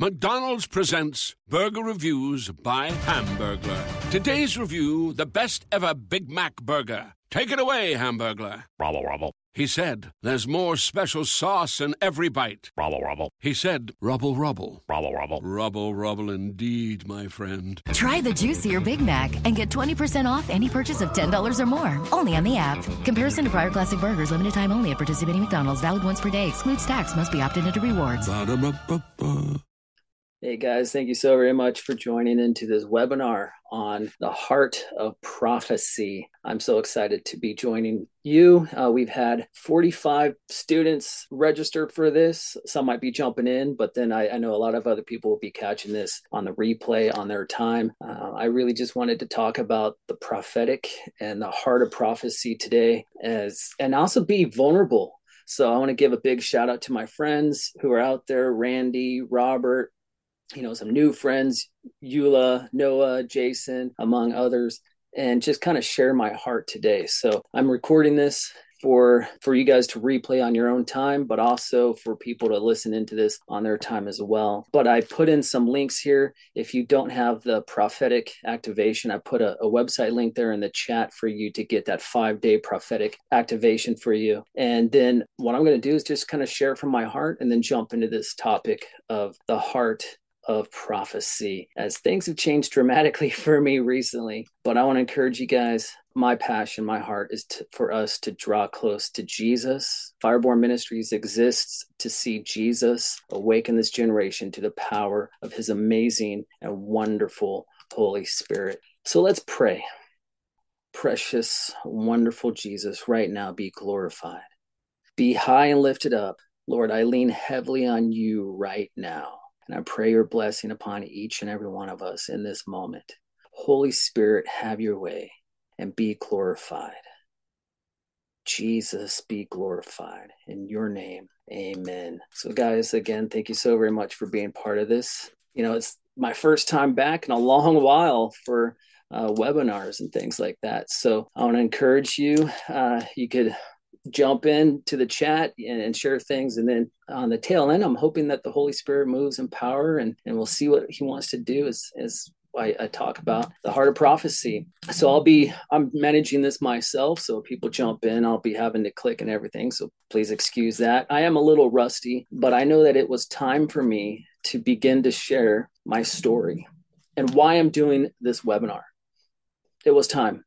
McDonald's presents Burger Reviews by Hamburglar. Today's review the best ever Big Mac burger. Take it away, Hamburglar. Rubble, rubble. He said, There's more special sauce in every bite. Rubble, rubble. He said, Rubble, rubble. Rubble, rubble. Rubble, rubble indeed, my friend. Try the juicier Big Mac and get 20% off any purchase of $10 or more. Only on the app. Comparison to prior classic burgers, limited time only at participating McDonald's. Valid once per day. Excludes tax. Must be opted into rewards. Ba-da-ba-ba-ba. Hey guys, thank you so very much for joining into this webinar on the heart of prophecy. I'm so excited to be joining you. Uh, we've had 45 students register for this. Some might be jumping in, but then I, I know a lot of other people will be catching this on the replay on their time. Uh, I really just wanted to talk about the prophetic and the heart of prophecy today, as and also be vulnerable. So I want to give a big shout out to my friends who are out there: Randy, Robert, you know, some new friends, Eula, Noah, Jason, among others, and just kind of share my heart today. So I'm recording this for for you guys to replay on your own time but also for people to listen into this on their time as well. But i put in some links here. If you don't have the prophetic activation i put a, a website link there in the chat for you to get that five day prophetic activation for you. And then what i'm going to do is just kind of share from my heart and then jump into this topic of the heart of prophecy as things have changed dramatically for me recently. But I want to encourage you guys. My passion, my heart is to, for us to draw close to Jesus. Fireborn Ministries exists to see Jesus awaken this generation to the power of his amazing and wonderful Holy Spirit. So let's pray. Precious, wonderful Jesus, right now be glorified. Be high and lifted up. Lord, I lean heavily on you right now. And I pray your blessing upon each and every one of us in this moment. Holy Spirit, have your way and be glorified. Jesus, be glorified. In your name, amen. So, guys, again, thank you so very much for being part of this. You know, it's my first time back in a long while for uh, webinars and things like that. So, I want to encourage you. Uh, you could jump in to the chat and, and, share things. And then on the tail end, I'm hoping that the Holy Spirit moves in power and, and we'll see what he wants to do as, as I, I, talk about the heart of prophecy. So I'll be, I'm managing this myself. So people jump in, I'll be having to click and everything. So please excuse that. I am a little rusty, but I know that it was time for me to begin to share my story and why I'm doing this webinar. It was time.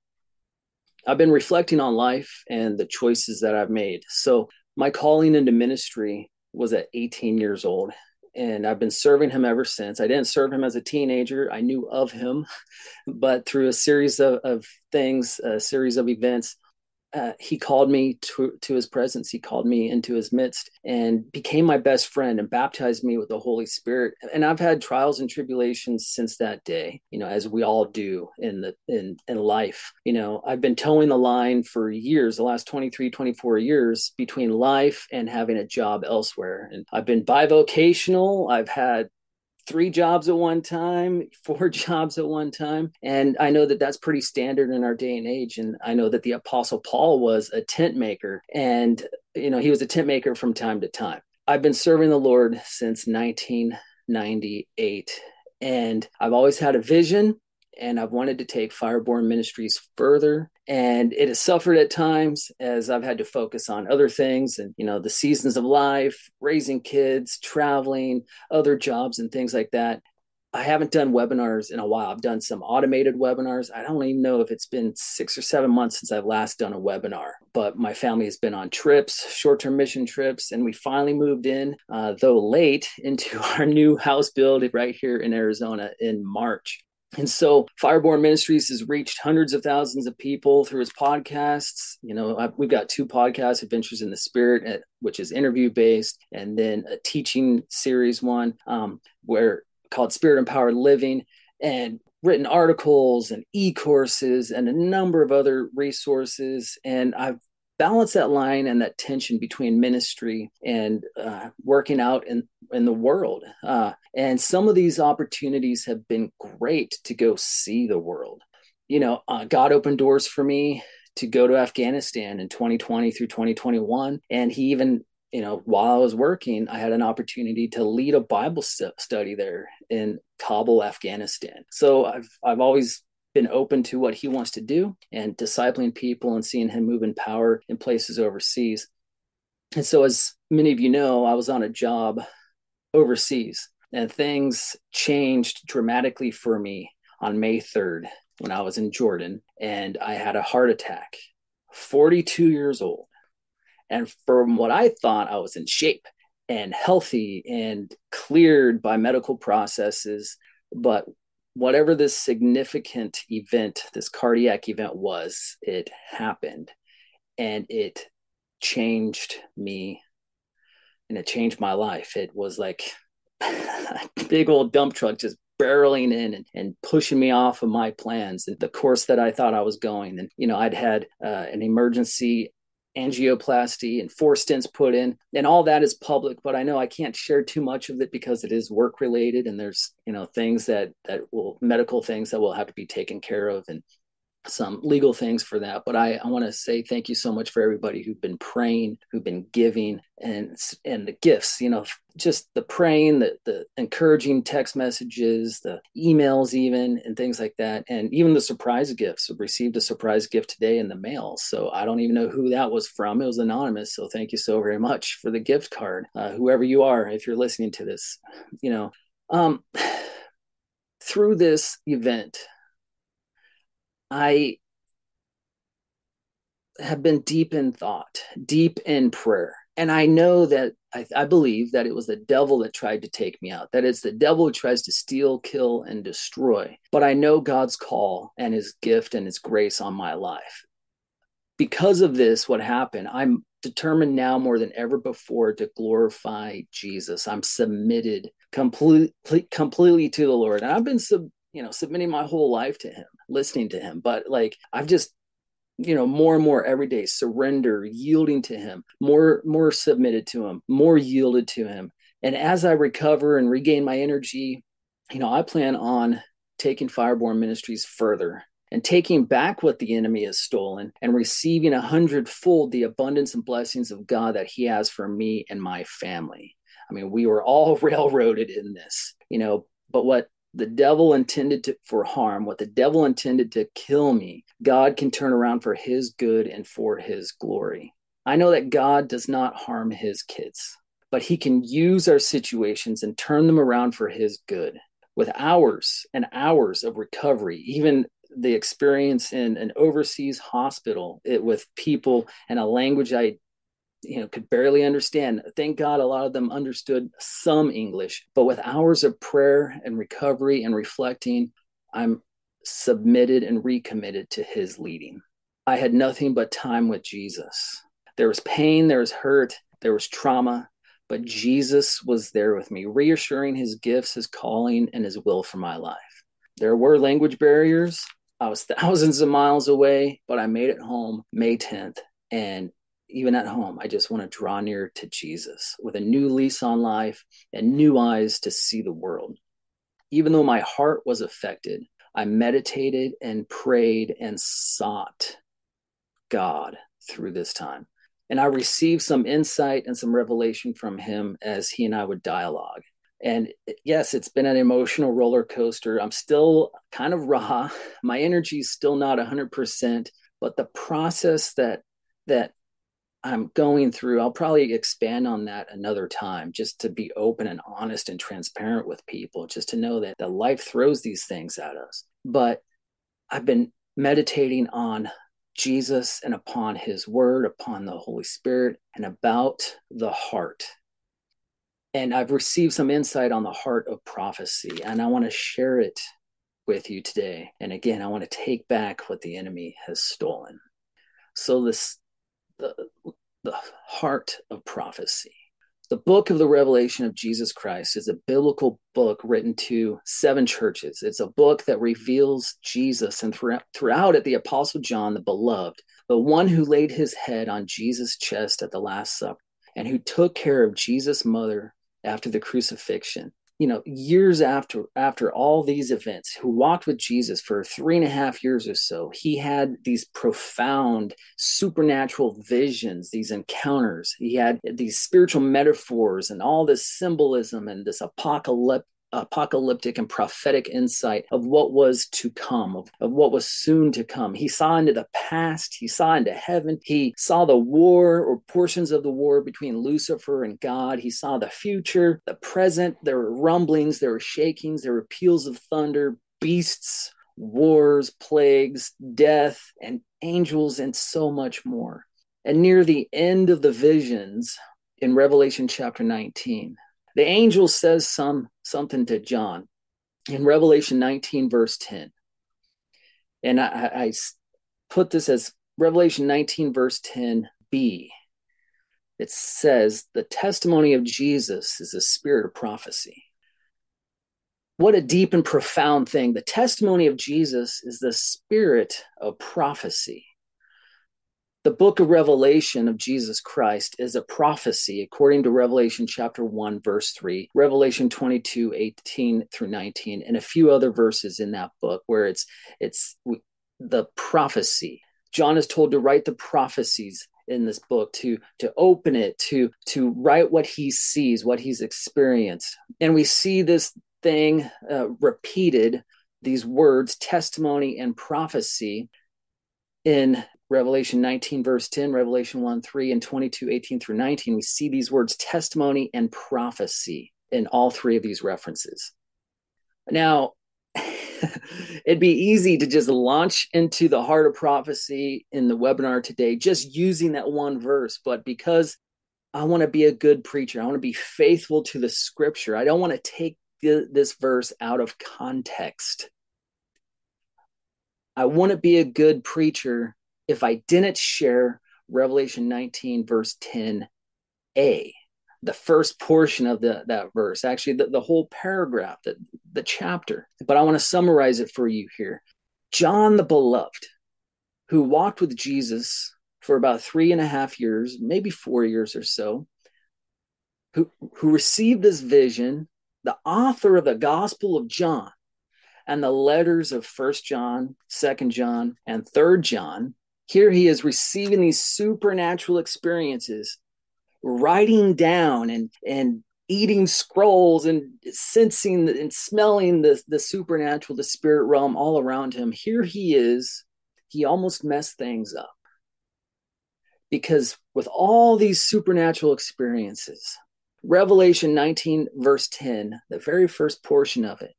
I've been reflecting on life and the choices that I've made. So, my calling into ministry was at 18 years old, and I've been serving him ever since. I didn't serve him as a teenager, I knew of him, but through a series of, of things, a series of events, uh, he called me to, to his presence. He called me into his midst and became my best friend and baptized me with the Holy Spirit. And I've had trials and tribulations since that day, you know, as we all do in the in in life. You know, I've been toeing the line for years, the last 23, 24 years between life and having a job elsewhere. And I've been bivocational. I've had three jobs at one time, four jobs at one time. And I know that that's pretty standard in our day and age. And I know that the Apostle Paul was a tent maker and, you know, he was a tent maker from time to time. I've been serving the Lord since 1998. And I've always had a vision and I've wanted to take Fireborn Ministries further. And it has suffered at times as I've had to focus on other things and, you know, the seasons of life, raising kids, traveling, other jobs, and things like that. I haven't done webinars in a while. I've done some automated webinars. I don't even know if it's been six or seven months since I've last done a webinar, but my family has been on trips, short term mission trips, and we finally moved in, uh, though late, into our new house build right here in Arizona in March And so Fireborn Ministries has reached hundreds of thousands of people through his podcasts. You know, I've, we've got two podcasts, Adventures in the Spirit, eh, which is interview based, and then a teaching series one um, where called Spirit Empowered Living, and written articles and e-courses and a number of other resources. And I've balance that line and that tension between ministry and uh, working out in, in the world. Uh, and some of these opportunities have been great to go see the world. You know, uh, God opened doors for me to go to Afghanistan in 2020 through 2021. And he even, you know, while I was working, I had an opportunity to lead a Bible study there in Kabul, Afghanistan. So I've I've always been open to what he wants to do and discipling people and seeing him move in power in places overseas. And so, as many of you know, I was on a job overseas and things changed dramatically for me on May 3rd when I was in Jordan and I had a heart attack, 42 years old. And from what I thought, I was in shape and healthy and cleared by medical processes. But whatever this significant event, this cardiac event was, it happened and it changed me and it changed my life. It was like a big old dump truck just barreling in and, and, pushing me off of my plans and the course that I thought I was going. And, you know, I'd had uh, an emergency angioplasty and four stents put in and all that is public but i know i can't share too much of it because it is work related and there's you know things that that will medical things that will have to be taken care of and some legal things for that. But I, I want to say thank you so much for everybody who've been praying, who've been giving, and and the gifts. You know, just the praying, the the encouraging text messages, the emails, even and things like that, and even the surprise gifts. I received a surprise gift today in the mail, so I don't even know who that was from. It was anonymous, so thank you so very much for the gift card, uh, whoever you are, if you're listening to this. You know, um, through this event I have been deep in thought, deep in prayer. And I know that I, I, believe that it was the devil that tried to take me out, that it's the devil who tries to steal, kill, and destroy. But I know God's call and his gift and his grace on my life. Because of this, what happened, I'm determined now more than ever before to glorify Jesus. I'm submitted completely, completely to the Lord. And I've been sub, you know submitting my whole life to him listening to him. But like i've just you know more and more every day surrender yielding to him more more submitted to him more yielded to him. And as i recover and regain my energy you know i plan on taking fireborn ministries further and taking back what the enemy has stolen and receiving a hundredfold the abundance and blessings of god that he has for me and my family. I mean we were all railroaded in this you know but what the devil intended to, for harm, what the devil intended to kill me, God can turn around for his good and for his glory. I know that God does not harm his kids, but he can use our situations and turn them around for his good. With hours and hours of recovery, even the experience in an overseas hospital it, with people and a language I you know could barely understand. Thank god a lot of them understood some english but with hours of prayer and recovery and reflecting i'm submitted and recommitted to his leading. I had nothing but time with jesus. There was pain there was hurt there was trauma but jesus was there with me reassuring his gifts his calling and his will for my life. There were language barriers. I was thousands of miles away but i made it home may 10th and even at home, I just want to draw near to Jesus with a new lease on life and new eyes to see the world. Even though my heart was affected, I meditated and prayed and sought God through this time. And I received some insight and some revelation from him as he and I would dialogue. And yes, it's been an emotional roller coaster. I'm still kind of raw. My energy is still not 100%, but the process that that I'm going through, I'll probably expand on that another time just to be open and honest and transparent with people, just to know that the life throws these things at us. But I've been meditating on Jesus and upon his word, upon the Holy Spirit, and about the heart. And I've received some insight on the heart of prophecy, and I want to share it with you today. And again, I want to take back what the enemy has stolen. So this the the heart of prophecy. The book of the Revelation of Jesus Christ is a biblical book written to seven churches. It's a book that reveals Jesus, and throughout, throughout it, the Apostle John, the beloved, the one who laid his head on Jesus' chest at the Last Supper, and who took care of Jesus' mother after the crucifixion, you know years after after all these events who walked with jesus for three and a half years or so he had these profound supernatural visions these encounters. He had these spiritual metaphors and all this symbolism and this apocalyptic apocalyptic and prophetic insight of what was to come, of, of what was soon to come. He saw into the past, he saw into heaven, he saw the war or portions of the war between Lucifer and God, he saw the future, the present. There were rumblings, there were shakings, there were peals of thunder, beasts, wars, plagues, death, and angels, and so much more. And near the end of the visions in Revelation chapter 19, the angel says some something to John in Revelation 19, verse 10. And I, I put this as Revelation 19, verse 10b. It says, The testimony of Jesus is a spirit of prophecy. What a deep and profound thing. The testimony of Jesus is the spirit of prophecy the book of Revelation of Jesus Christ is a prophecy according to Revelation chapter 1, verse 3, Revelation 22, 18 through 19, and a few other verses in that book where it's it's the prophecy. John is told to write the prophecies in this book to to open it to to write what he sees what he's experienced and we see this thing uh, repeated these words testimony and prophecy in Revelation 19, verse 10, Revelation 1, 3, and 22, 18 through 19, we see these words testimony and prophecy in all three of these references. Now, it'd be easy to just launch into the heart of prophecy in the webinar today, just using that one verse. But because I want to be a good preacher, I want to be faithful to the scripture, I don't want to take this verse out of context. I want to be a good preacher if I didn't share Revelation 19, verse 10a, the first portion of the, that verse, actually, the, the whole paragraph, the, the chapter. But I want to summarize it for you here. John the Beloved, who walked with Jesus for about three and a half years, maybe four years or so, who, who received this vision, the author of the Gospel of John and the letters of First John, Second John, and Third John, here he is receiving these supernatural experiences, writing down and and eating scrolls and sensing and smelling the, the supernatural, the spirit realm all around him. Here he is. He almost messed things up. Because with all these supernatural experiences, Revelation 19, verse 10, the very first portion of it,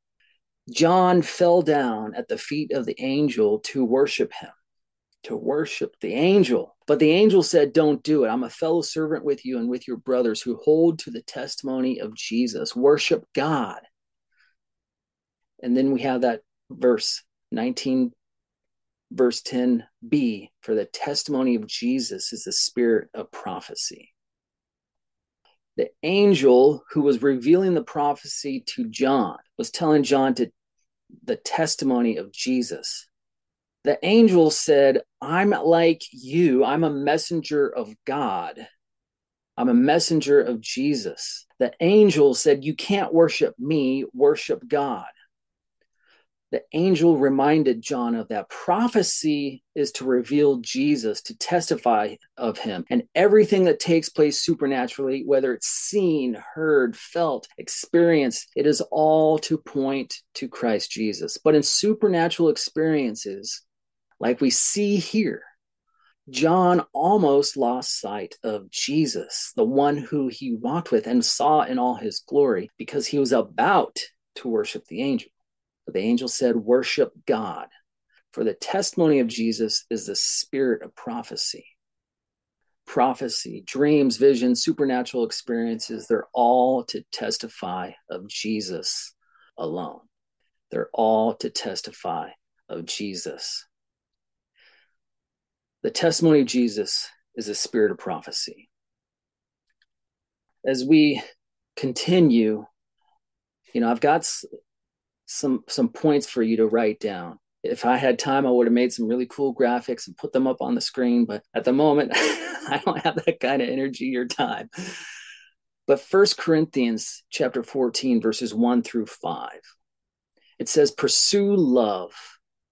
John fell down at the feet of the angel to worship him to worship the angel. But the angel said, Don't do it. I'm a fellow servant with you and with your brothers who hold to the testimony of Jesus. Worship God. And then we have that verse 19, verse 10b for the testimony of Jesus is the spirit of prophecy. The angel who was revealing the prophecy to John was telling John to the testimony of Jesus the angel said, I'm like you. I'm a messenger of God. I'm a messenger of Jesus. The angel said, You can't worship me, worship God the angel reminded John of that. Prophecy is to reveal Jesus, to testify of him. And everything that takes place supernaturally, whether it's seen, heard, felt, experienced, it is all to point to Christ Jesus. But in supernatural experiences, like we see here, John almost lost sight of Jesus, the one who he walked with and saw in all his glory, because he was about to worship the angel. But the angel said, Worship God. For the testimony of Jesus is the spirit of prophecy. Prophecy, dreams, visions, supernatural experiences, they're all to testify of Jesus alone. They're all to testify of Jesus. The testimony of Jesus is a spirit of prophecy. As we continue, you know, I've got some some points for you to write down. If I had time, I would have made some really cool graphics and put them up on the screen. But at the moment, I don't have that kind of energy or time. But First Corinthians chapter 14, verses 1 through 5, it says, Pursue love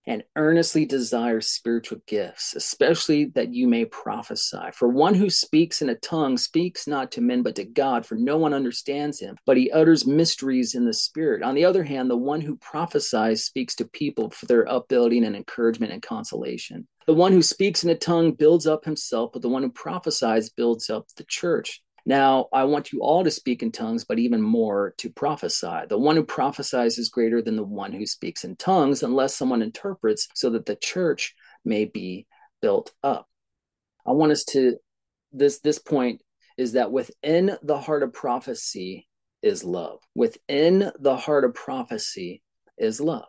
and earnestly desire spiritual gifts, especially that you may prophesy. For one who speaks in a tongue speaks not to men but to God, for no one understands him, but he utters mysteries in the spirit. On the other hand, the one who prophesies speaks to people for their upbuilding and encouragement and consolation. The one who speaks in a tongue builds up himself, but the one who prophesies builds up the church. Now, I want you all to speak in tongues, but even more to prophesy. The one who prophesies is greater than the one who speaks in tongues, unless someone interprets, so that the church may be built up. I want us to this this point is that within the heart of prophecy is love. Within the heart of prophecy is love.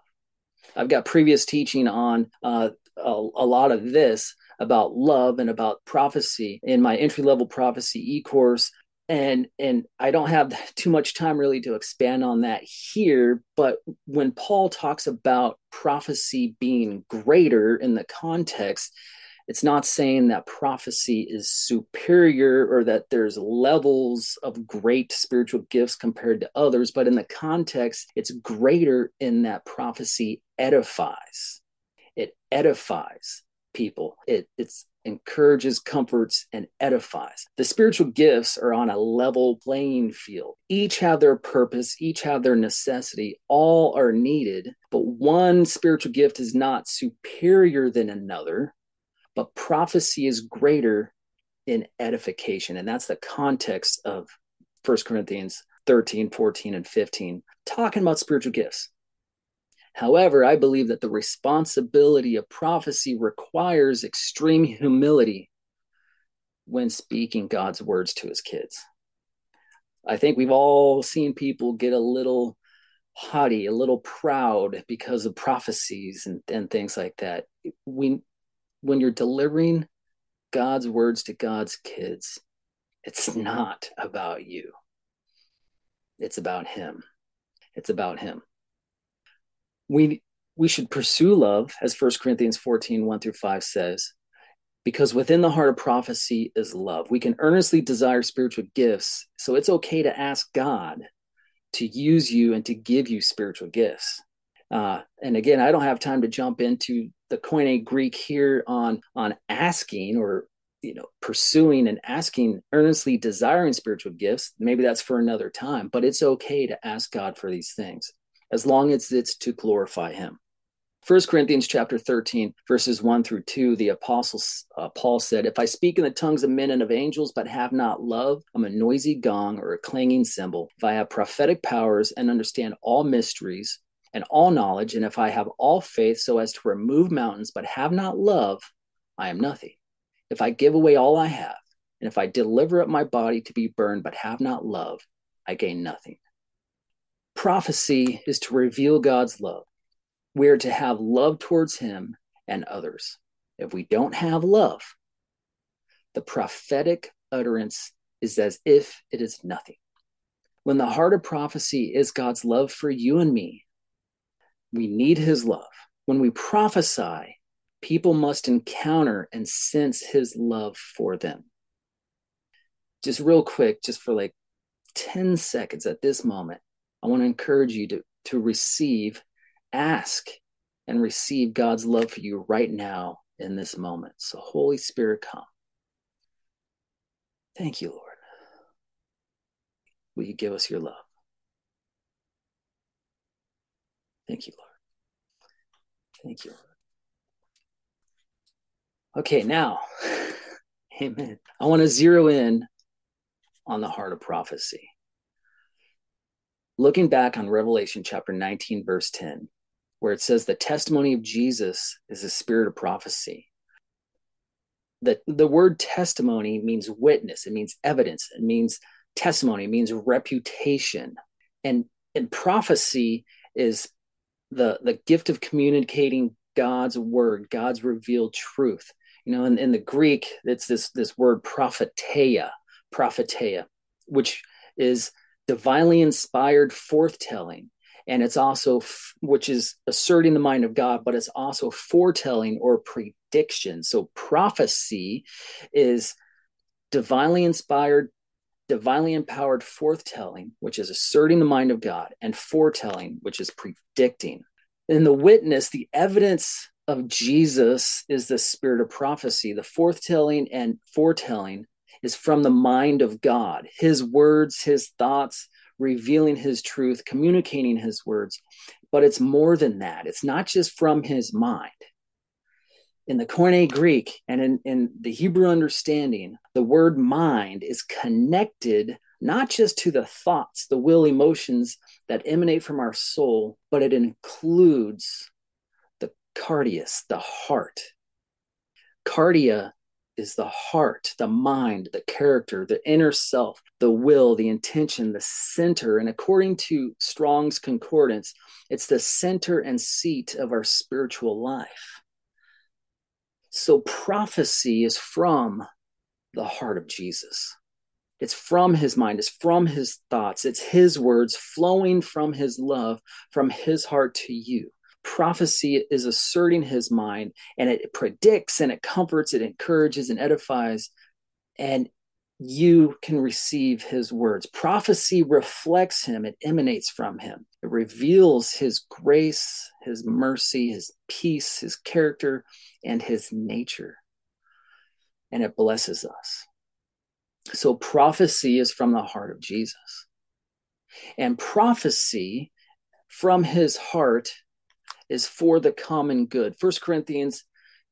I've got previous teaching on uh, a, a lot of this, about love and about prophecy in my entry level prophecy e-course. And and I don't have too much time really to expand on that here but when Paul talks about prophecy being greater in the context it's not saying that prophecy is superior or that there's levels of great spiritual gifts compared to others but in the context it's greater in that prophecy edifies. It edifies people. It it's encourages, comforts, and edifies. The spiritual gifts are on a level playing field. Each have their purpose, each have their necessity, all are needed, but one spiritual gift is not superior than another, but prophecy is greater in edification. And that's the context of First Corinthians 13, 14, and 15, talking about spiritual gifts. However, I believe that the responsibility of prophecy requires extreme humility when speaking God's words to his kids. I think we've all seen people get a little haughty, a little proud because of prophecies and, and things like that. We, when you're delivering God's words to God's kids, it's not about you. It's about Him. It's about Him we we should pursue love, as 1 Corinthians 14, 1 through 5 says, because within the heart of prophecy is love. We can earnestly desire spiritual gifts. So it's okay to ask God to use you and to give you spiritual gifts. Uh, and again, I don't have time to jump into the Koine Greek here on on asking or you know pursuing and asking earnestly desiring spiritual gifts. Maybe that's for another time, but it's okay to ask God for these things as long as it's to glorify him. 1 Corinthians chapter 13, verses 1 through 2, the apostle uh, Paul said, If I speak in the tongues of men and of angels, but have not love, I'm a noisy gong or a clanging cymbal. If I have prophetic powers and understand all mysteries and all knowledge, and if I have all faith so as to remove mountains, but have not love, I am nothing. If I give away all I have, and if I deliver up my body to be burned, but have not love, I gain nothing. Prophecy is to reveal God's love. We are to have love towards Him and others. If we don't have love, the prophetic utterance is as if it is nothing. When the heart of prophecy is God's love for you and me, we need His love. When we prophesy, people must encounter and sense His love for them. Just real quick, just for like 10 seconds at this moment, I want to encourage you to, to receive, ask, and receive God's love for you right now in this moment. So, Holy Spirit, come. Thank you, Lord. Will you give us your love? Thank you, Lord. Thank you, Lord. Okay, now, amen. I want to zero in on the heart of prophecy looking back on Revelation chapter 19, verse 10, where it says the testimony of Jesus is a spirit of prophecy. The, the word testimony means witness, it means evidence, it means testimony, it means reputation. And, and prophecy is the the gift of communicating God's word, God's revealed truth. You know, in, in the Greek, it's this this word propheteia, propheteia, which is divinely inspired forthtelling and it's also which is asserting the mind of god but it's also foretelling or prediction. So prophecy is divinely inspired divinely empowered forthtelling which is asserting the mind of god and foretelling which is predicting. In the witness the evidence of jesus is the spirit of prophecy the forthtelling and foretelling is from the mind of god his words his thoughts revealing his truth, communicating his words. But it's more than that. It's not just from his mind. In the Koine Greek and in, in the Hebrew understanding, the word mind is connected not just to the thoughts, the will, emotions that emanate from our soul, but it includes the cardias, the heart. Cardia is the heart, the mind, the character, the inner self, the will, the intention, the center. And according to Strong's Concordance, it's the center and seat of our spiritual life. So prophecy is from the heart of Jesus. It's from his mind, it's from his thoughts, it's his words flowing from his love, from his heart to you prophecy is asserting his mind and it predicts and it comforts, it encourages and edifies, and you can receive his words. Prophecy reflects him, it emanates from him, it reveals his grace, his mercy, his peace, his character, and his nature. And it blesses us. So prophecy is from the heart of Jesus. And prophecy from his heart is for the common good. First Corinthians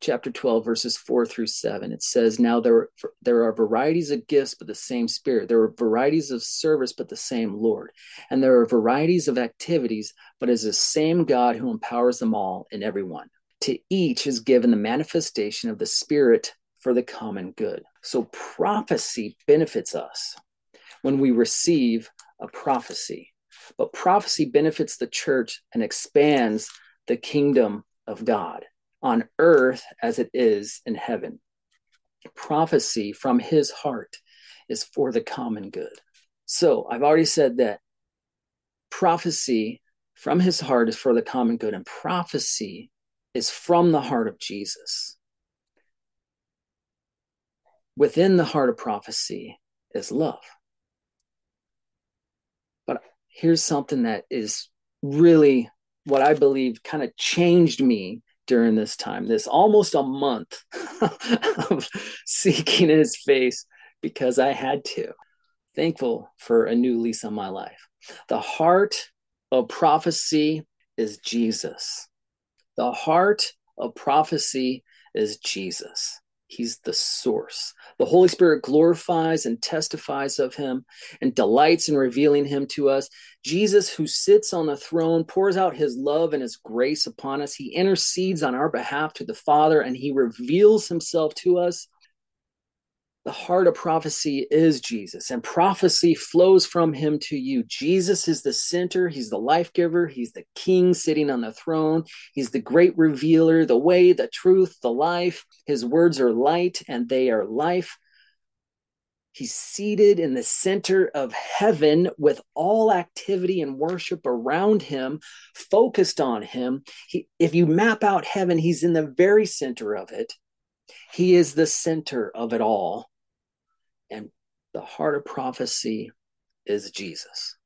chapter 12 verses 4 through 7 it says now there there are varieties of gifts but the same spirit. There are varieties of service but the same lord. And there are varieties of activities but is the same god who empowers them all in everyone to each is given the manifestation of the spirit for the common good. So prophecy benefits us when we receive a prophecy. But prophecy benefits the church and expands the kingdom of God on earth as it is in heaven. Prophecy from his heart is for the common good. So I've already said that prophecy from his heart is for the common good, and prophecy is from the heart of Jesus. Within the heart of prophecy is love. But here's something that is really what I believe kind of changed me during this time, this almost a month of seeking his face because I had to. Thankful for a new lease on my life. The heart of prophecy is Jesus. The heart of prophecy is Jesus. He's the source. The Holy Spirit glorifies and testifies of him and delights in revealing him to us. Jesus, who sits on the throne, pours out his love and his grace upon us. He intercedes on our behalf to the Father and he reveals himself to us the heart of prophecy is Jesus, and prophecy flows from him to you. Jesus is the center, he's the life giver, he's the king sitting on the throne, he's the great revealer, the way, the truth, the life. His words are light and they are life. He's seated in the center of heaven with all activity and worship around him, focused on him. He, if you map out heaven, he's in the very center of it. He is the center of it all. And the heart of prophecy is Jesus.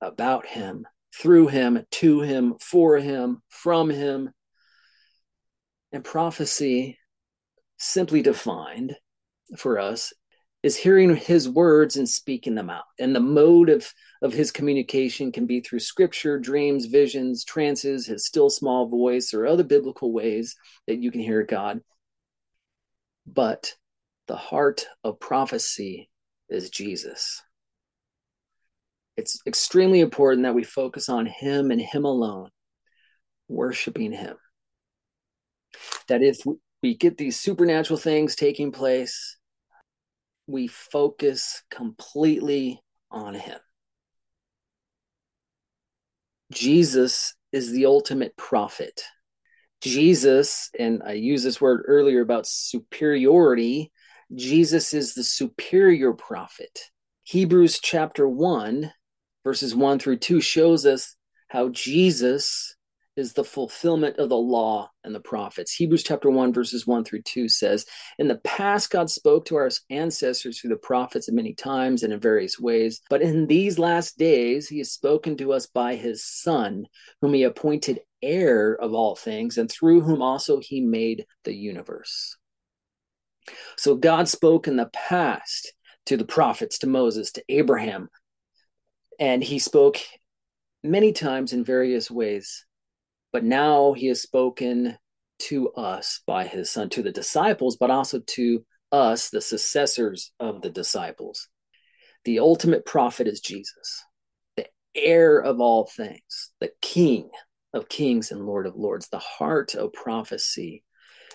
About him, through him, to him, for him, from him. And prophecy, simply defined for us, is hearing his words and speaking them out. And the mode of, of his communication can be through scripture, dreams, visions, trances, his still small voice, or other biblical ways that you can hear God. But the heart of prophecy is Jesus. It's extremely important that we focus on Him and Him alone, worshiping Him. That if we get these supernatural things taking place, we focus completely on Him. Jesus is the ultimate prophet. Jesus, and I used this word earlier about superiority, Jesus is the superior prophet. Hebrews chapter 1, verses 1 through 2 shows us how Jesus is the fulfillment of the law and the prophets. Hebrews chapter 1, verses 1 through 2 says, In the past, God spoke to our ancestors through the prophets at many times and in various ways. But in these last days, he has spoken to us by his Son, whom he appointed heir of all things, and through whom also he made the universe. So God spoke in the past to the prophets, to Moses, to Abraham, and he spoke many times in various ways but now he has spoken to us by his son, to the disciples, but also to us, the successors of the disciples. The ultimate prophet is Jesus, the heir of all things, the king of kings and lord of lords. The heart of prophecy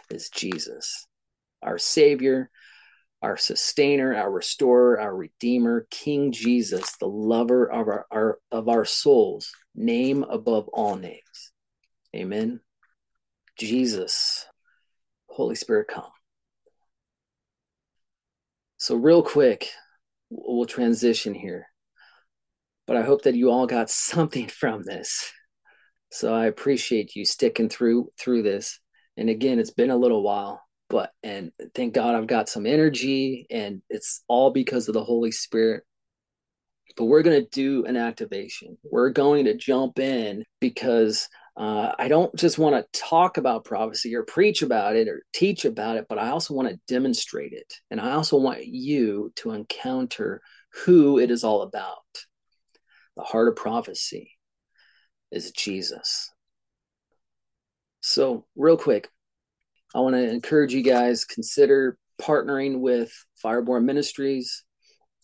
is Jesus, our savior, our sustainer, our restorer, our redeemer, King Jesus, the lover of our, our of our souls, name above all names. Amen. Jesus, Holy Spirit, come. So, real quick, we'll transition here. But I hope that you all got something from this. So I appreciate you sticking through through this. And again, it's been a little while, but and thank God I've got some energy and it's all because of the Holy Spirit. But we're going to do an activation. We're going to jump in because uh, I don't just want to talk about prophecy or preach about it or teach about it, but I also want to demonstrate it. And I also want you to encounter who it is all about. The heart of prophecy is Jesus. So, real quick, I want to encourage you guys consider partnering with Fireborn Ministries.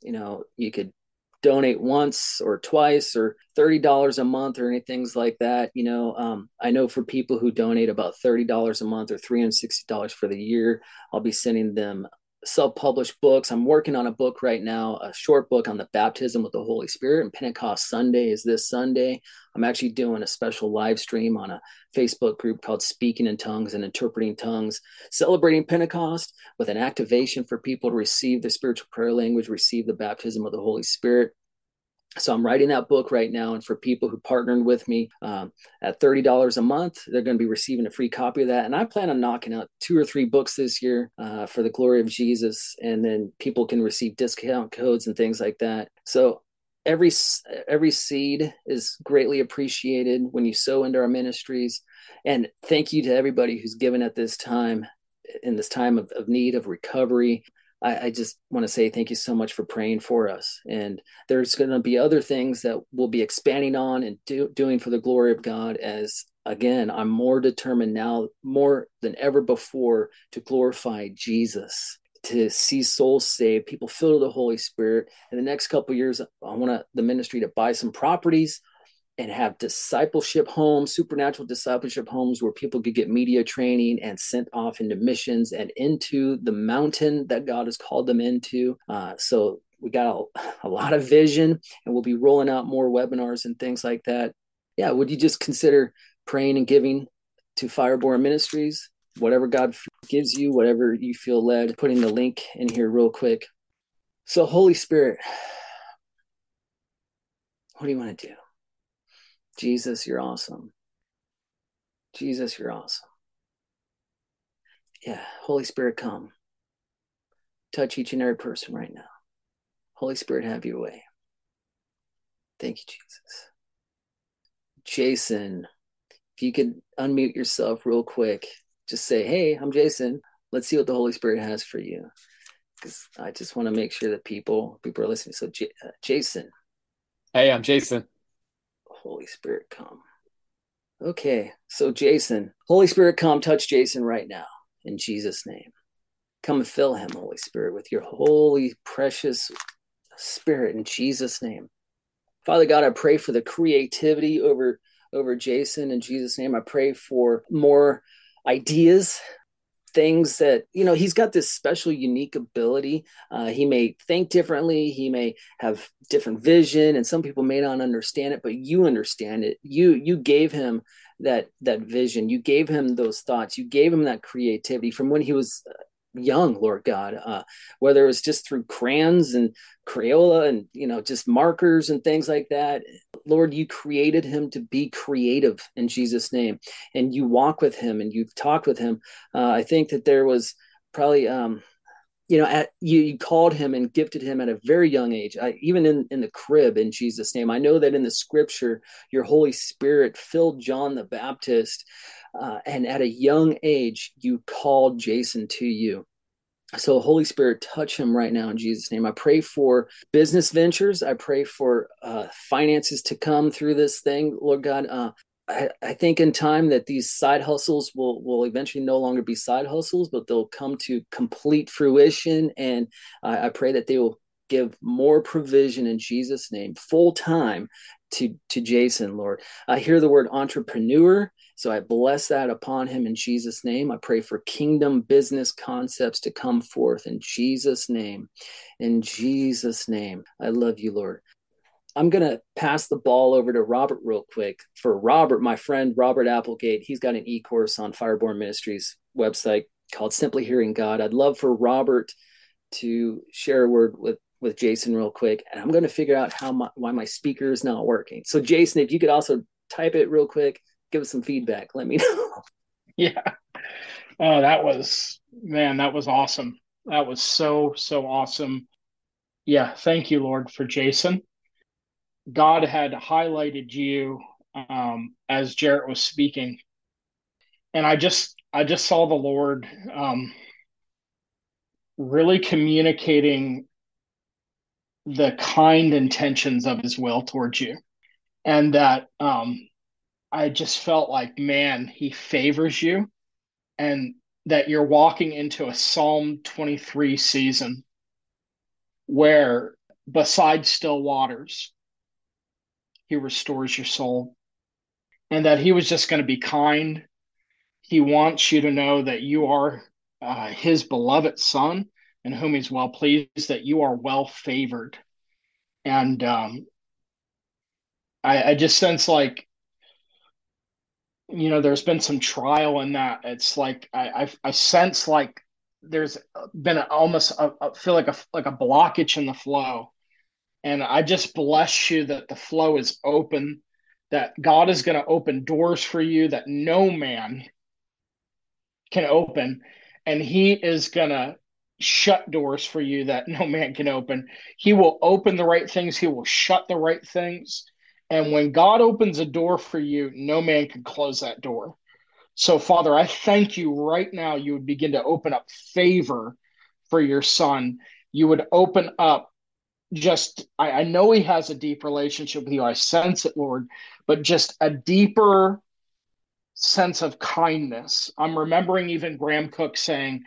You know, you could donate once or twice or $30 a month or anything like that you know um, i know for people who donate about $30 a month or $360 for the year i'll be sending them self-published books. I'm working on a book right now a short book on the baptism with the holy spirit and pentecost sunday is this sunday. I'm actually doing a special live stream on a facebook group called speaking in tongues and interpreting tongues celebrating pentecost with an activation for people to receive the spiritual prayer language receive the baptism of the holy spirit so I'm writing that book right now, and for people who partnered with me um, at thirty dollars a month, they're going to be receiving a free copy of that. And I plan on knocking out two or three books this year uh, for the glory of Jesus, and then people can receive discount codes and things like that. So every every seed is greatly appreciated when you sow into our ministries, and thank you to everybody who's given at this time in this time of, of need of recovery I, I just want to say thank you so much for praying for us. And there's going to be other things that we'll be expanding on and do, doing for the glory of God as again, I'm more determined now, more than ever before, to glorify Jesus, to see souls saved, people filled with the Holy Spirit. In the next couple years, I want the ministry to buy some properties and have discipleship homes, supernatural discipleship homes where people could get media training and sent off into missions and into the mountain that God has called them into. Uh, so we got a, a lot of vision and we'll be rolling out more webinars and things like that. Yeah, would you just consider praying and giving to Fireborn Ministries? Whatever God gives you, whatever you feel led, putting the link in here real quick. So, Holy Spirit, what do you want to do? Jesus, you're awesome. Jesus, you're awesome. Yeah, Holy Spirit, come. Touch each and every person right now. Holy Spirit, have your way. Thank you, Jesus. Jason, if you could unmute yourself real quick, just say, Hey, I'm Jason. Let's see what the Holy Spirit has for you. Because I just want to make sure that people people are listening. So, J- uh, Jason. Hey, I'm Jason. Holy Spirit, come. Okay, so Jason, Holy Spirit, come touch Jason right now in Jesus' name. Come fill him, Holy Spirit, with your holy, precious spirit in Jesus' name. Father God, I pray for the creativity over over Jason in Jesus' name. I pray for more ideas things that you know he's got this special unique ability. Uh, he may think differently he may have different vision and some people may not understand it but you understand it. You you gave him that that vision. You gave him those thoughts. You gave him that creativity from when he was young lord god uh, whether it was just through crayons and crayola and you know just markers and things like that. Lord you created him to be creative in jesus name and you walk with him and you've talked with him. Uh, i think that there was probably um, you know at you, you called him and gifted him at a very young age I, even in in the crib in jesus name i know that in the scripture your holy spirit filled john the baptist uh, and at a young age, you called Jason to you. So, Holy Spirit, touch him right now in Jesus' name. I pray for business ventures. I pray for uh, finances to come through this thing, Lord God. Uh, I, I, think in time that these side hustles will will eventually no longer be side hustles, but they'll come to complete fruition. And I pray that they will give more provision in Jesus' name, full time to to Jason, Lord. I hear the word entrepreneur. So I bless that upon him in Jesus' name. I pray for kingdom business concepts to come forth in Jesus' name. In Jesus' name. I love you, Lord. I'm going to pass the ball over to Robert real quick. For Robert, my friend Robert Applegate, he's got an e course on Fireborn Ministries website called Simply Hearing God. I'd love for Robert to share a word with with Jason real quick, and I'm going to figure out how my, why my speaker is not working. So, Jason, if you could also type it real quick, give us some feedback. Let me know. Yeah. Oh, that was man, that was awesome. That was so so awesome. Yeah, thank you, Lord, for Jason. God had highlighted you um, as Jared was speaking, and I just I just saw the Lord um, really communicating the kind intentions of His will towards you, and that um, I just felt like, man, he favors you and that you're walking into a Psalm 23 season where, beside still waters, he restores your soul and that he was just going to be kind. He wants you to know that you are uh, his beloved son in whom he's well pleased, that you are well favored. And um, I, I just sense like you know there's been some trial in that it's like i i, I sense like there's been a, almost a, a, feel like a like a blockage in the flow and i just bless you that the flow is open that god is going to open doors for you that no man can open and he is going to shut doors for you that no man can open he will open the right things he will shut the right things and when God opens a door for you, no man can close that door. So, Father, I thank you right now. You would begin to open up favor for your son. You would open up just, I, I know he has a deep relationship with you. I sense it, Lord, but just a deeper sense of kindness. I'm remembering even Graham Cooke saying,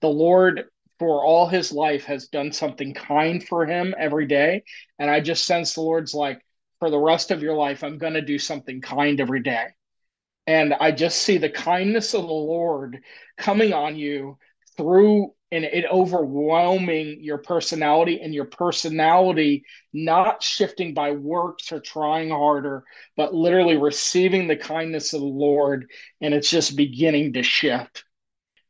The Lord for all his life has done something kind for him every day. And I just sense the Lord's like, for the rest of your life, I'm going to do something kind every day. And I just see the kindness of the Lord coming on you through and it overwhelming your personality and your personality not shifting by works or trying harder, but literally receiving the kindness of the Lord and it's just beginning to shift.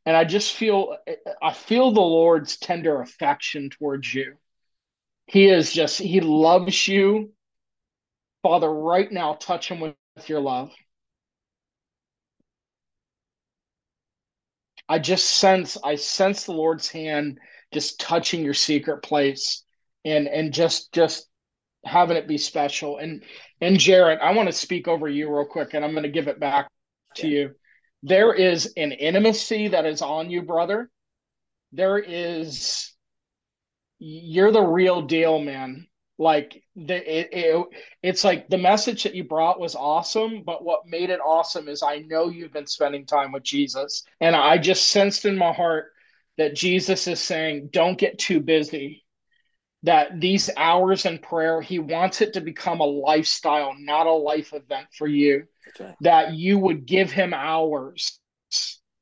And I just feel I feel the Lord's tender affection towards you. He is just he loves you Father, right now, touch him with your love. I just sense, I sense the Lord's hand just touching your secret place and and just just having it be special. And and Jared, I want to speak over you real quick, and I'm going to give it back to you. There is an intimacy that is on you, brother. There is you're the real deal, man like the, it, it, it's like the message that you brought was awesome but what made it awesome is i know you've been spending time with jesus and i just sensed in my heart that jesus is saying don't get too busy that these hours in prayer he wants it to become a lifestyle not a life event for you right. that you would give him hours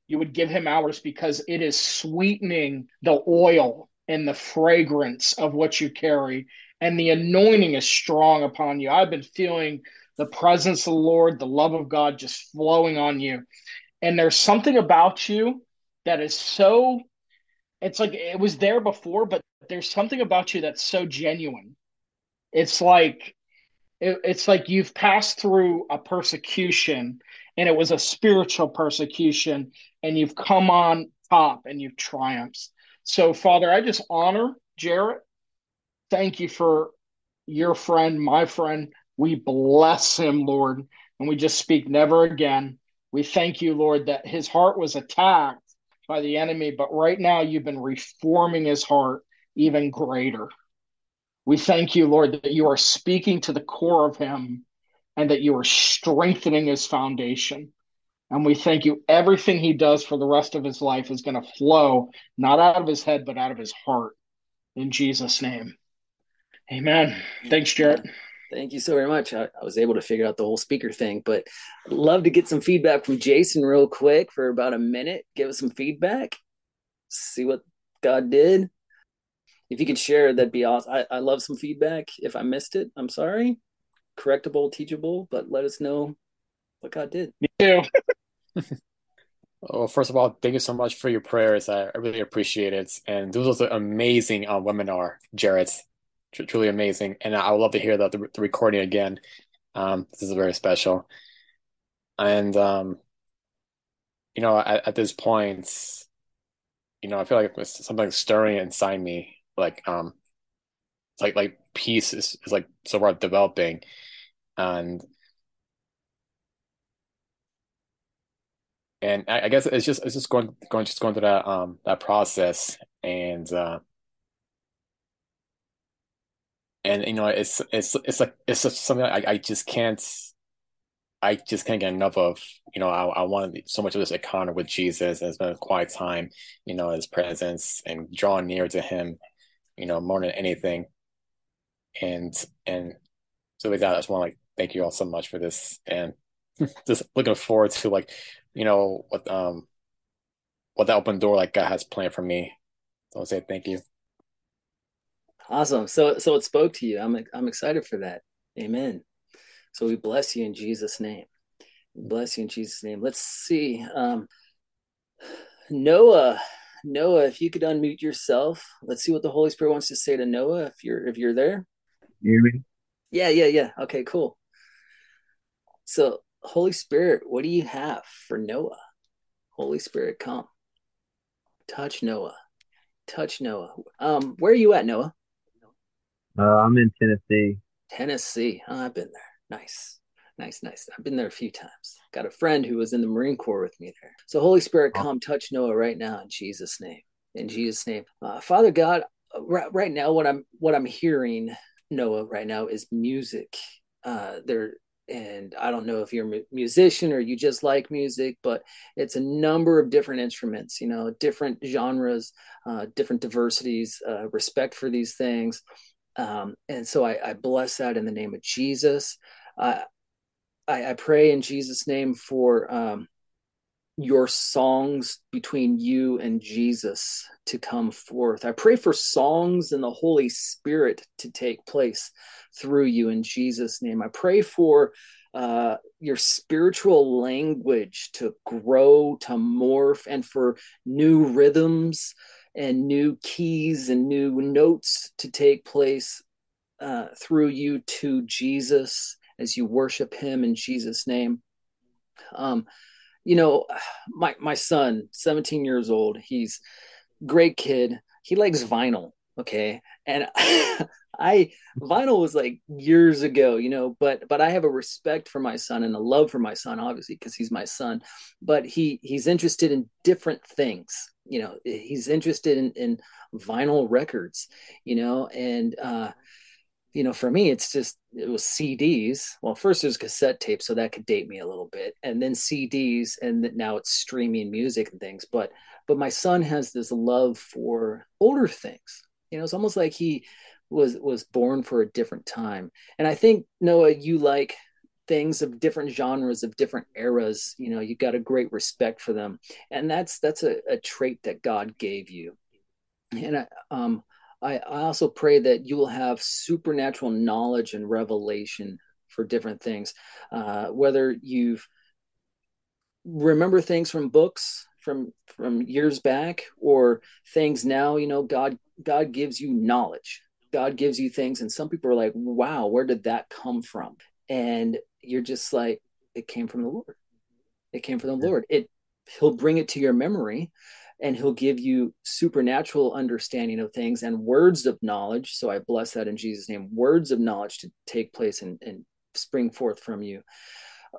you would give him hours because it is sweetening the oil and the fragrance of what you carry. And the anointing is strong upon you. I've been feeling the presence of the Lord, the love of God just flowing on you. And there's something about you that is so, it's like it was there before, but there's something about you that's so genuine. It's like, it, it's like you've passed through a persecution and it was a spiritual persecution and you've come on top and you've triumphed. So, Father, I just honor Jared. Thank you for your friend, my friend. We bless him, Lord, and we just speak never again. We thank you, Lord, that his heart was attacked by the enemy, but right now you've been reforming his heart even greater. We thank you, Lord, that you are speaking to the core of him and that you are strengthening his foundation. And we thank you. Everything he does for the rest of his life is going to flow not out of his head, but out of his heart. In Jesus' name. Amen. Thanks, Jared. Thank you so very much. I, I, was able to figure out the whole speaker thing, but I'd love to get some feedback from Jason real quick for about a minute. Give us some feedback. See what God did. If you could share, that'd be awesome. I, I love some feedback. If I missed it, I'm sorry. Correctable, teachable, but let us know what God did. Me too. well, first of all, thank you so much for your prayers. I, I really appreciate it. And this was an amazing uh, webinar, Jared. Tr- truly amazing. And I would love to hear the, the, the recording again. Um, this is very special. And, um, you know, at, at this point, you know, I feel like it's something stirring inside me. Like, um, like, like peace is, is like so far developing. And, and I, I guess it's just it's just going going just going through that um that process and uh and you know it's it's it's like it's just something I, I just can't I just can't get enough of you know I, I wanted so much of this encounter with Jesus and spend a quiet time you know his presence and draw near to him you know more than anything. And and so with that I just want to like thank you all so much for this and just looking forward to like you know what um what the open door like God has planned for me. So I'll say thank you Awesome. So so it spoke to you. I'm I'm excited for that. Amen. So we bless you in Jesus' name. bless you in Jesus' name. Let's see. Um, Noah, Noah, if you could unmute yourself, let's see what the Holy Spirit wants to say to Noah. If you're if you're there, you hear me? Yeah, yeah, yeah. Okay, cool. So, Holy Spirit, what do you have for Noah? Holy Spirit, come, touch Noah, touch Noah. Um, where are you at, Noah? Uh, I'm in Tennessee. Tennessee. Oh, I've been there. Nice. Nice, nice. I've been there a few times. Got a friend who was in the Marine Corps with me there. So, Holy Spirit, oh. come touch Noah right now in Jesus' name. In Jesus' name, uh, Father God, right, right now, what I'm what I'm hearing, Noah, right now is music. Uh, there, and I don't know if you're a musician or you just like music, but it's a number of different instruments. You know, different genres, uh, different diversities, uh, respect for these things. Um, and so I, I, bless that in the name of Jesus. Uh, I, I, pray in Jesus' name for um, your songs between you and Jesus to come forth. I pray for songs and the Holy Spirit to take place through you in Jesus' name. I pray for uh, your spiritual language to grow, to morph, and for new rhythms and new keys and new notes to take place uh, through you to Jesus as you worship Him in Jesus' name. Um, you know, my my son, 17 years old, he's great kid. He likes vinyl, okay, and I vinyl was like years ago, you know, but but I have a respect for my son and a love for my son, obviously, because he's my son. But he he's interested in different things, you know. He's interested in in vinyl records, you know, and uh, you know, for me, it's just it was CDs. Well, first was cassette tape so that could date me a little bit, and then CDs, and now it's streaming music and things. But but my son has this love for older things. You know, it's almost like he was was born for a different time and i think noah you like things of different genres of different eras you know you got a great respect for them. And that's that's a, a trait that god gave you. And I, um, I, I also pray that you will have supernatural knowledge and revelation for different things. Uh, whether you've remember things from books from from years back or things now you know god god gives you knowledge. God gives you things and some people are like wow where did that come from? And you're just like it came from the lord. It came from the lord. It he'll bring it to your memory and he'll give you supernatural understanding of things and words of knowledge. So i bless that in jesus name. Words of knowledge to take place and, and spring forth from you.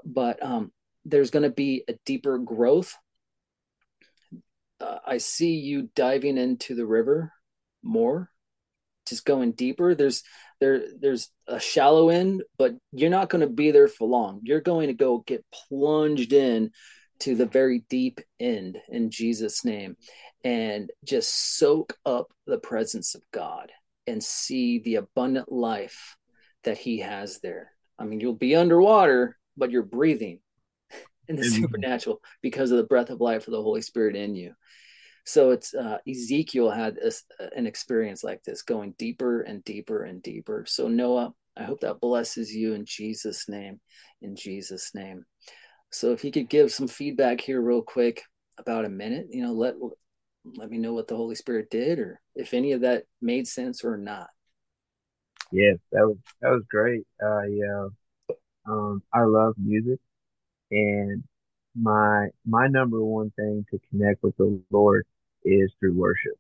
But um there's going to be a deeper growth. Uh, i see you diving into the river more just going deeper there's there there's a shallow end but you're not going to be there for long. You're going to go get plunged in to the very deep end in jesus name and just soak up the presence of god and see the abundant life that he has there. I mean you'll be underwater but you're breathing in the supernatural because of the breath of life of the holy spirit in you so it's uh, Ezekiel had this, uh, an experience like this, going deeper and deeper and deeper. So Noah, I hope that blesses you in Jesus' name. In Jesus' name. So if you could give some feedback here, real quick, about a minute, you know, let let me know what the Holy Spirit did, or if any of that made sense or not. Yeah, that was that was great. Uh, yeah, um, I love music, and my my number one thing to connect with the Lord is through worship.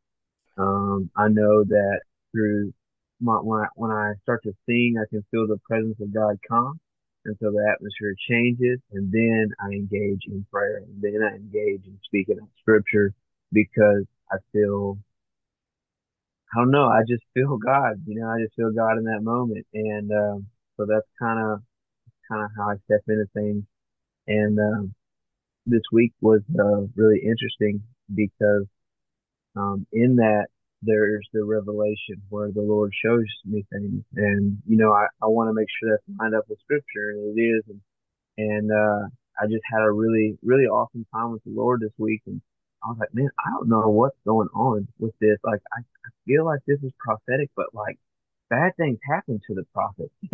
Um, I know that through my, when I, when I start to sing, I can feel the presence of God come. And so the atmosphere changes and then I engage in prayer and then I engage in speaking of scripture because I feel, I don't know, I just feel God, you know, I just feel God in that moment. And, um, so that's kind of, kind of how I step into things. And, um, this week was, uh, really interesting because um, in that there's the revelation where the Lord shows me things. And, you know, I, I want to make sure that's lined up with scripture and it is. And, and, uh, I just had a really, really awesome time with the Lord this week. And I was like, man, I don't know what's going on with this. Like, I, I feel like this is prophetic, but like bad things happen to the prophet.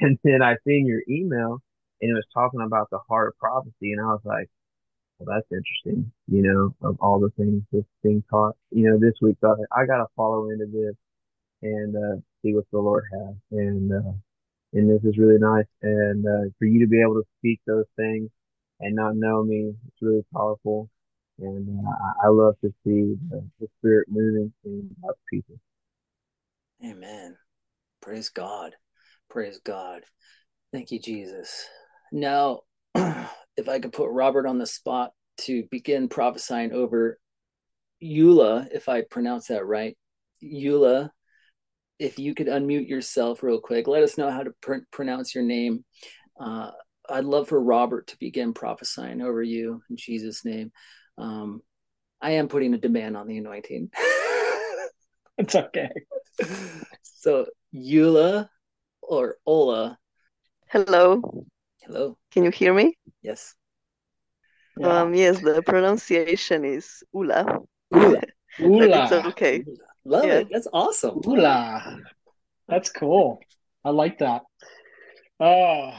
and then I seen your email and it was talking about the heart of prophecy. And I was like, well, that's interesting, you know, of all the things that's being taught. You know, this week, I, got to follow into this and uh, see what the Lord has. And, uh, and this is really nice. And uh, for you to be able to speak those things and not know me, it's really powerful. And uh, I love to see the, the Spirit moving in God's people. Amen. Praise God. Praise God. Thank you, Jesus. Now, if I could put Robert on the spot to begin prophesying over Eula, if I pronounce that right, Eula, if you could unmute yourself real quick, let us know how to pr- pronounce your name. Uh, I'd love for Robert to begin prophesying over you in Jesus' name. Um, I am putting a demand on the anointing. it's okay. So, Eula or Ola. Hello. Hello. Can you hear me? Yes. Yeah. Um, yes, the pronunciation is Ula. Ula. Ula. it's okay. Love yeah. it. That's awesome. Ula. That's cool. I like that. Oh,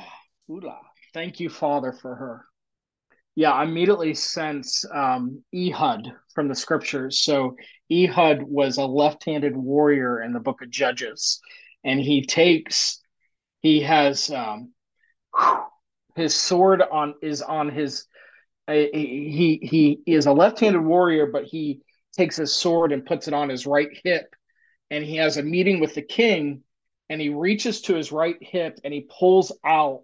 Ula. Thank you, Father, for her. Yeah, I immediately sense um, Ehud from the scriptures. So Ehud was a left-handed warrior in the book of Judges, and he takes, he has um, his sword on is on his uh, he he is a left-handed warrior but he takes his sword and puts it on his right hip and he has a meeting with the king and he reaches to his right hip and he pulls out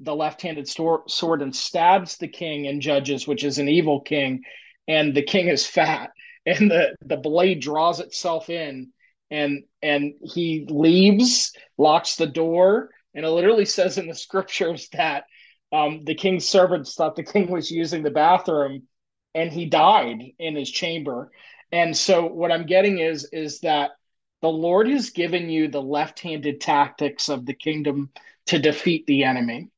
the left-handed sword and stabs the king and judges which is an evil king and the king is fat and the the blade draws itself in and and he leaves locks the door and it literally says in the scriptures that um, the king's servants thought the king was using the bathroom and he died in his chamber. And so what I'm getting is is that the Lord has given you the left handed tactics of the kingdom to defeat the enemy,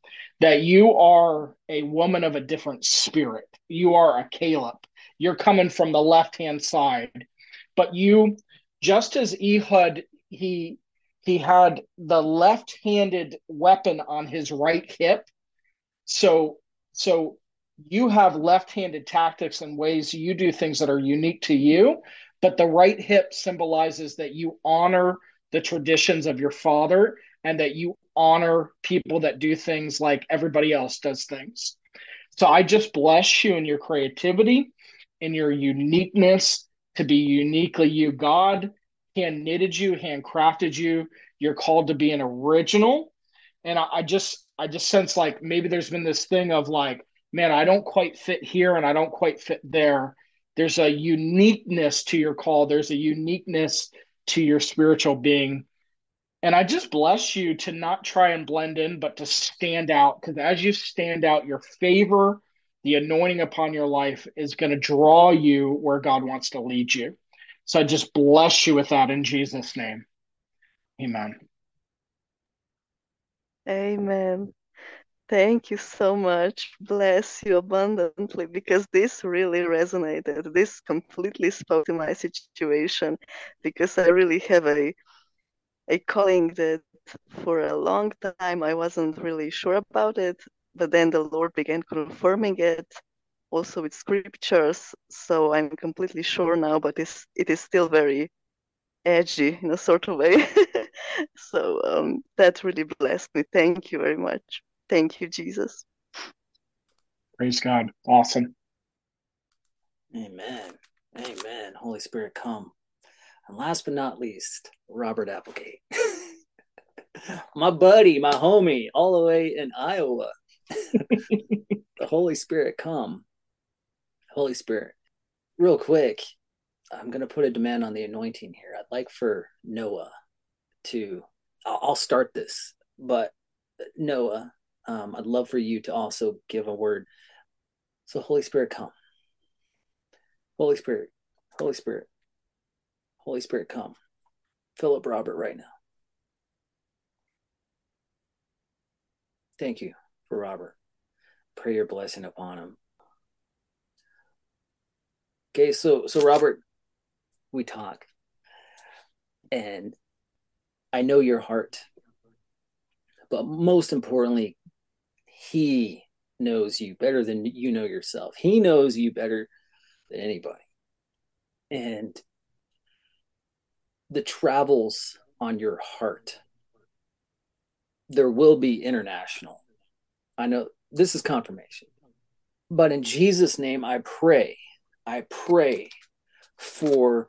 that you are a woman of a different spirit. You are a Caleb. You're coming from the left hand side. But you, just as Ehud, he he had the left-handed weapon on his right hip. So so you have left-handed tactics and ways you do things that are unique to you, but the right hip symbolizes that you honor the traditions of your father and that you honor people that do things like everybody else does things. So I just bless you in your creativity, in your uniqueness to be uniquely you. God hand knitted you, hand crafted you. You're called to be an original. And I, I just I just sense like maybe there's been this thing of like, man, I don't quite fit here and I don't quite fit there. There's a uniqueness to your call. There's a uniqueness to your spiritual being. And I just bless you to not try and blend in, but to stand out. Because as you stand out, your favor, the anointing upon your life is going to draw you where God wants to lead you. So I just bless you with that in Jesus' name. Amen. Amen. Thank you so much. Bless you abundantly because this really resonated. This completely spoke to my situation because I really have a a calling that for a long time I wasn't really sure about it, but then the Lord began confirming it also with scriptures. So I'm completely sure now, but it's, it is still very edgy in a sort of way. so um, that really blessed me. Thank you very much. Thank you, Jesus. Praise God. Awesome. Amen. Amen. Holy Spirit, come. And last but not least, Robert Applegate. my buddy, my homie, all the way in Iowa. the Holy Spirit, come. Holy Spirit. Real quick, I'm going to put a demand on the anointing here. I'd like for Noah to, I'll, start this, but Noah, um, I'd love for you to also give a word. So, Holy Spirit, come. Holy Spirit, Holy Spirit, Holy Spirit, come. Philip Robert right now. Thank you for Robert. Pray your blessing upon him. Okay, so so Robert, we talk, and I know your heart, but most importantly, he knows you better than you know yourself. He knows you better than anybody, and the travels on your heart. There will be international. I know this is confirmation. But in Jesus' name, I pray, I pray for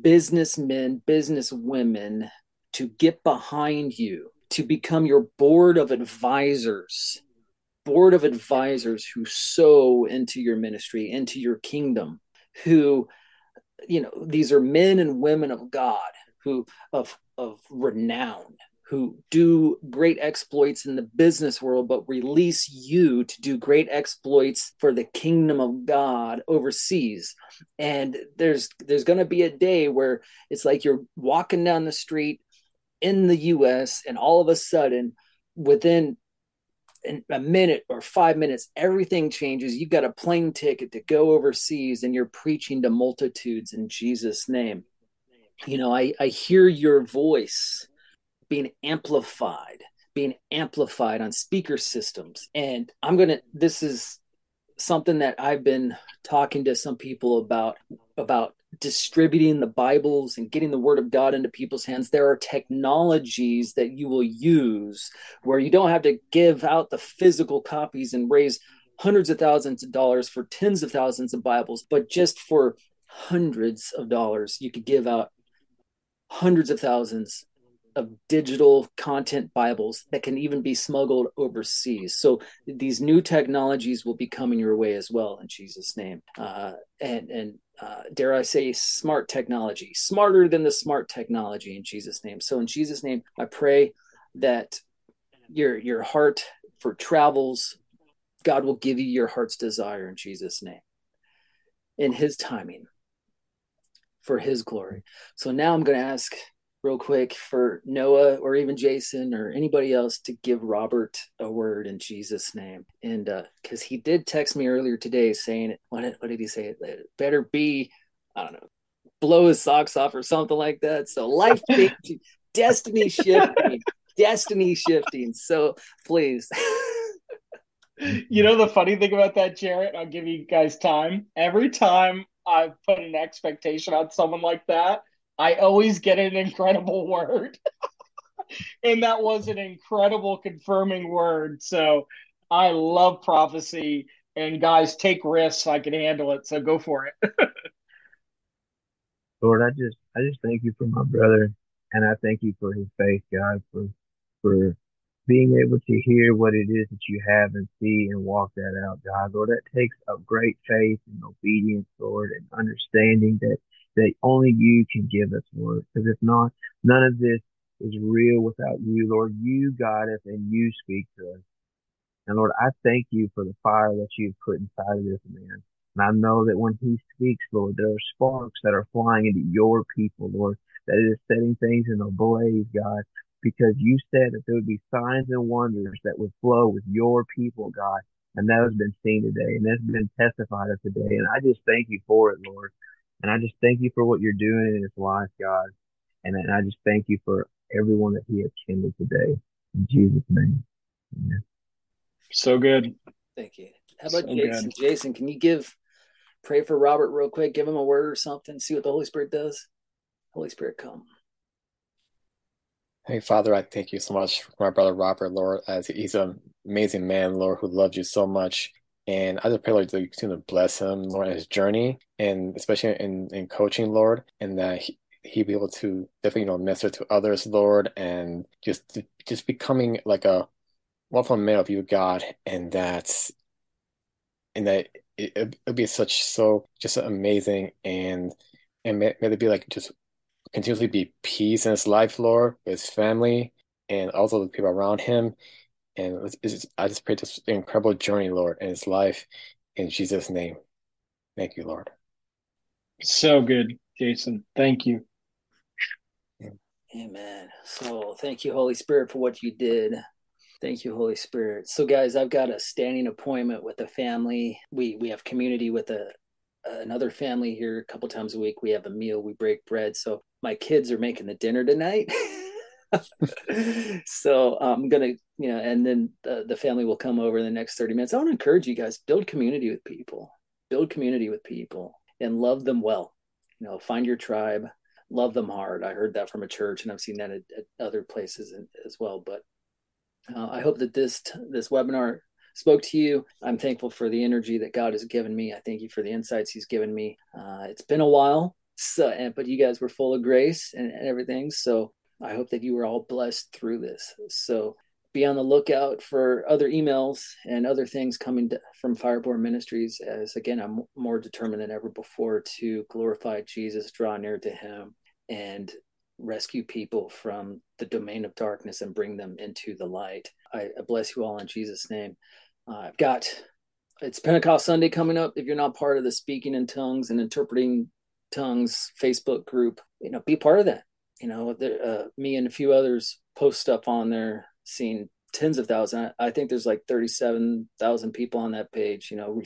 businessmen, businesswomen to get behind you, to become your board of advisors, board of advisors who sow into your ministry, into your kingdom, who, you know, these are men and women of God who of of renown who do great exploits in the business world but release you to do great exploits for the kingdom of God overseas. And there's there's going to be a day where it's like you're walking down the street in the US and all of a sudden within a minute or 5 minutes everything changes. You've got a plane ticket to go overseas and you're preaching to multitudes in Jesus name. You know i i hear your voice being amplified being amplified on speaker systems. And i'm gonna this is something that i've been talking to some people about about distributing the bibles and getting the word of god into people's hands. There are technologies that you will use where you don't have to give out the physical copies and raise hundreds of thousands of dollars for tens of thousands of bibles but just for hundreds of dollars you could give out hundreds of thousands of digital content Bibles that can even be smuggled overseas. So these new technologies will be coming your way as well in Jesus' name. Uh, and and uh, dare I say, smart technology, smarter than the smart technology in Jesus' name. So in Jesus' name, I pray that your your heart for travels, God will give you your heart's desire in Jesus' name. In His timing for his glory. So now I'm going to ask real quick for Noah or even Jason or anybody else to give Robert a word in Jesus' name. And because uh, he did text me earlier today saying, what did, what did he say? It better be, I don't know, blow his socks off or something like that. So life changing, destiny shifting, destiny shifting. So please. you know the funny thing about that, Jared? I'll give you guys time. Every time I put an expectation on someone like that, I always get an incredible word. and that was an incredible confirming word. So I love prophecy. And guys, take risks. I can handle it. So go for it. Lord, I just I just thank you for my brother and I thank you for his faith, God, for for being able to hear what it is that you have and see and walk that out, God. Lord, that takes a great faith and obedience, Lord, and understanding that that only you can give us, Lord. Because if not, none of this is real without you, Lord. You guide us and you speak to us. And Lord, I thank you for the fire that you've put inside of this man. And I know that when he speaks, Lord, there are sparks that are flying into your people, Lord, that it is setting things in a blaze, God, because you said that there would be signs and wonders that would flow with your people, God. And that has been seen today and that's been testified of today. And I just thank you for it, Lord. And I just thank you for what you're doing in his life, God. And, and I just thank you for everyone that he attended today. In Jesus' name. Amen. So good. Thank you. How about so Jason? Good. Jason, can you give pray for Robert real quick? Give him a word or something. See what the Holy Spirit does. Holy Spirit, come. Hey, Father, I thank you so much for my brother Robert, Lord, as he's an amazing man, Lord, who loves you so much. And I just pray, Lord, that you continue to bless him, Lord, in his journey, and especially in, in coaching, Lord, and that he, he be able to definitely, you know, minister to others, Lord, and just just becoming like a wonderful man of you, God, and that, and that it, it would be such so just amazing, and and may, may be like just continuously be peace in his life, Lord, with his family, and also the people around him, and it's, it's, I just pray this incredible journey, Lord, in his life. In Jesus' name. Thank you, Lord. So good, Jason. Thank you. Amen. So thank you, Holy Spirit, for what you did. Thank you, Holy Spirit. So, guys, I've got a standing appointment with a family. We we have community with a another family here a couple times a week. We have a meal. We break bread. So my kids are making the dinner tonight. so I'm gonna, you know, and then the, the family will come over in the next 30 minutes. I want to encourage you guys build community with people, build community with people, and love them well. You know, find your tribe, love them hard. I heard that from a church, and I've seen that at, at other places as well. But uh, I hope that this this webinar spoke to you. I'm thankful for the energy that God has given me. I thank you for the insights He's given me. Uh, it's been a while, so but you guys were full of grace and, and everything. So I hope that you were all blessed through this. So be on the lookout for other emails and other things coming from Fireborn Ministries. As again, I'm more determined than ever before to glorify Jesus, draw near to Him, and rescue people from the domain of darkness and bring them into the light. I, I bless you all in Jesus' name. Uh, I've got it's Pentecost Sunday coming up. If you're not part of the Speaking in Tongues and Interpreting Tongues Facebook group, you know, be part of that you know, uh, me and a few others post stuff on there, seeing tens of thousands. I think there's like 37,000 people on that page. You know, we,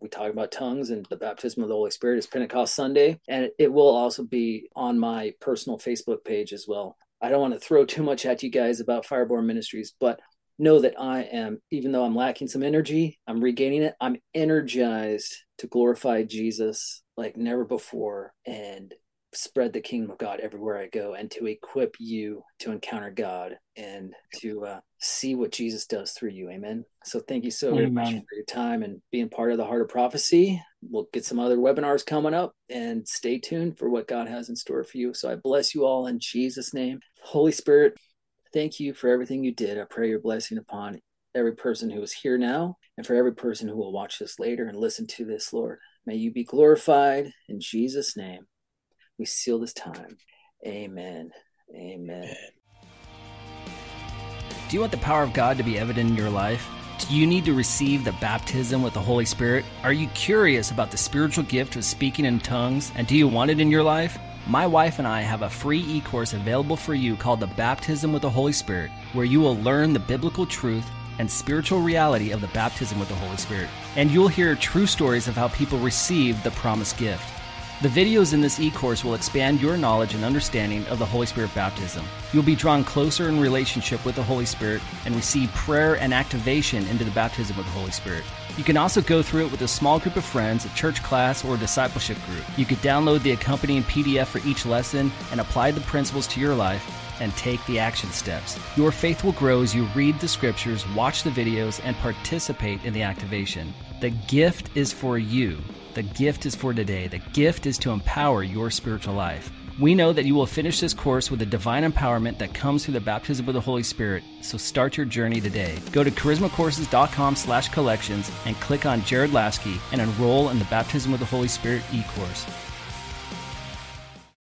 we talk about tongues and the baptism of the Holy Spirit is Pentecost Sunday. And it will also be on my personal Facebook page as well. I don't want to throw too much at you guys about Fireborn Ministries, but know that I am, even though I'm lacking some energy, I'm regaining it. I'm energized to glorify Jesus like never before. And spread the kingdom of God everywhere I go and to equip you to encounter God and to uh, see what Jesus does through you. Amen. So thank you so very much for your time and being part of the Heart of Prophecy. We'll get some other webinars coming up and stay tuned for what God has in store for you. So I bless you all in Jesus' name. Holy Spirit, thank you for everything you did. I pray your blessing upon every person who is here now and for every person who will watch this later and listen to this, Lord. May you be glorified in Jesus' name we seal this time. Amen. Amen. Do you want the power of God to be evident in your life? Do you need to receive the baptism with the Holy Spirit? Are you curious about the spiritual gift of speaking in tongues? And do you want it in your life? my wife and I have a free e course available for you called The Baptism with the Holy Spirit, where you will learn the biblical truth and spiritual reality of the baptism with the Holy Spirit. And you'll hear true stories of how people received the promised gift. The videos in this e course will expand your knowledge and understanding of the Holy Spirit baptism. You'll be drawn closer in relationship with the Holy Spirit and receive prayer and activation into the baptism with the Holy Spirit. You can also go through it with a small group of friends, a church class, or a discipleship group. You could download the accompanying PDF for each lesson and apply the principles to your life and take the action steps. Your faith will grow as you read the scriptures, watch the videos, and participate in the activation. The gift is for you. The gift is for today. The gift is to empower your spiritual life. We know that you will finish this course with the divine empowerment that comes through the baptism of the Holy Spirit. So start your journey today. Go to charismacourses.com slash collections and click on Jared Laskey and enroll in the baptism of the Holy Spirit e-course.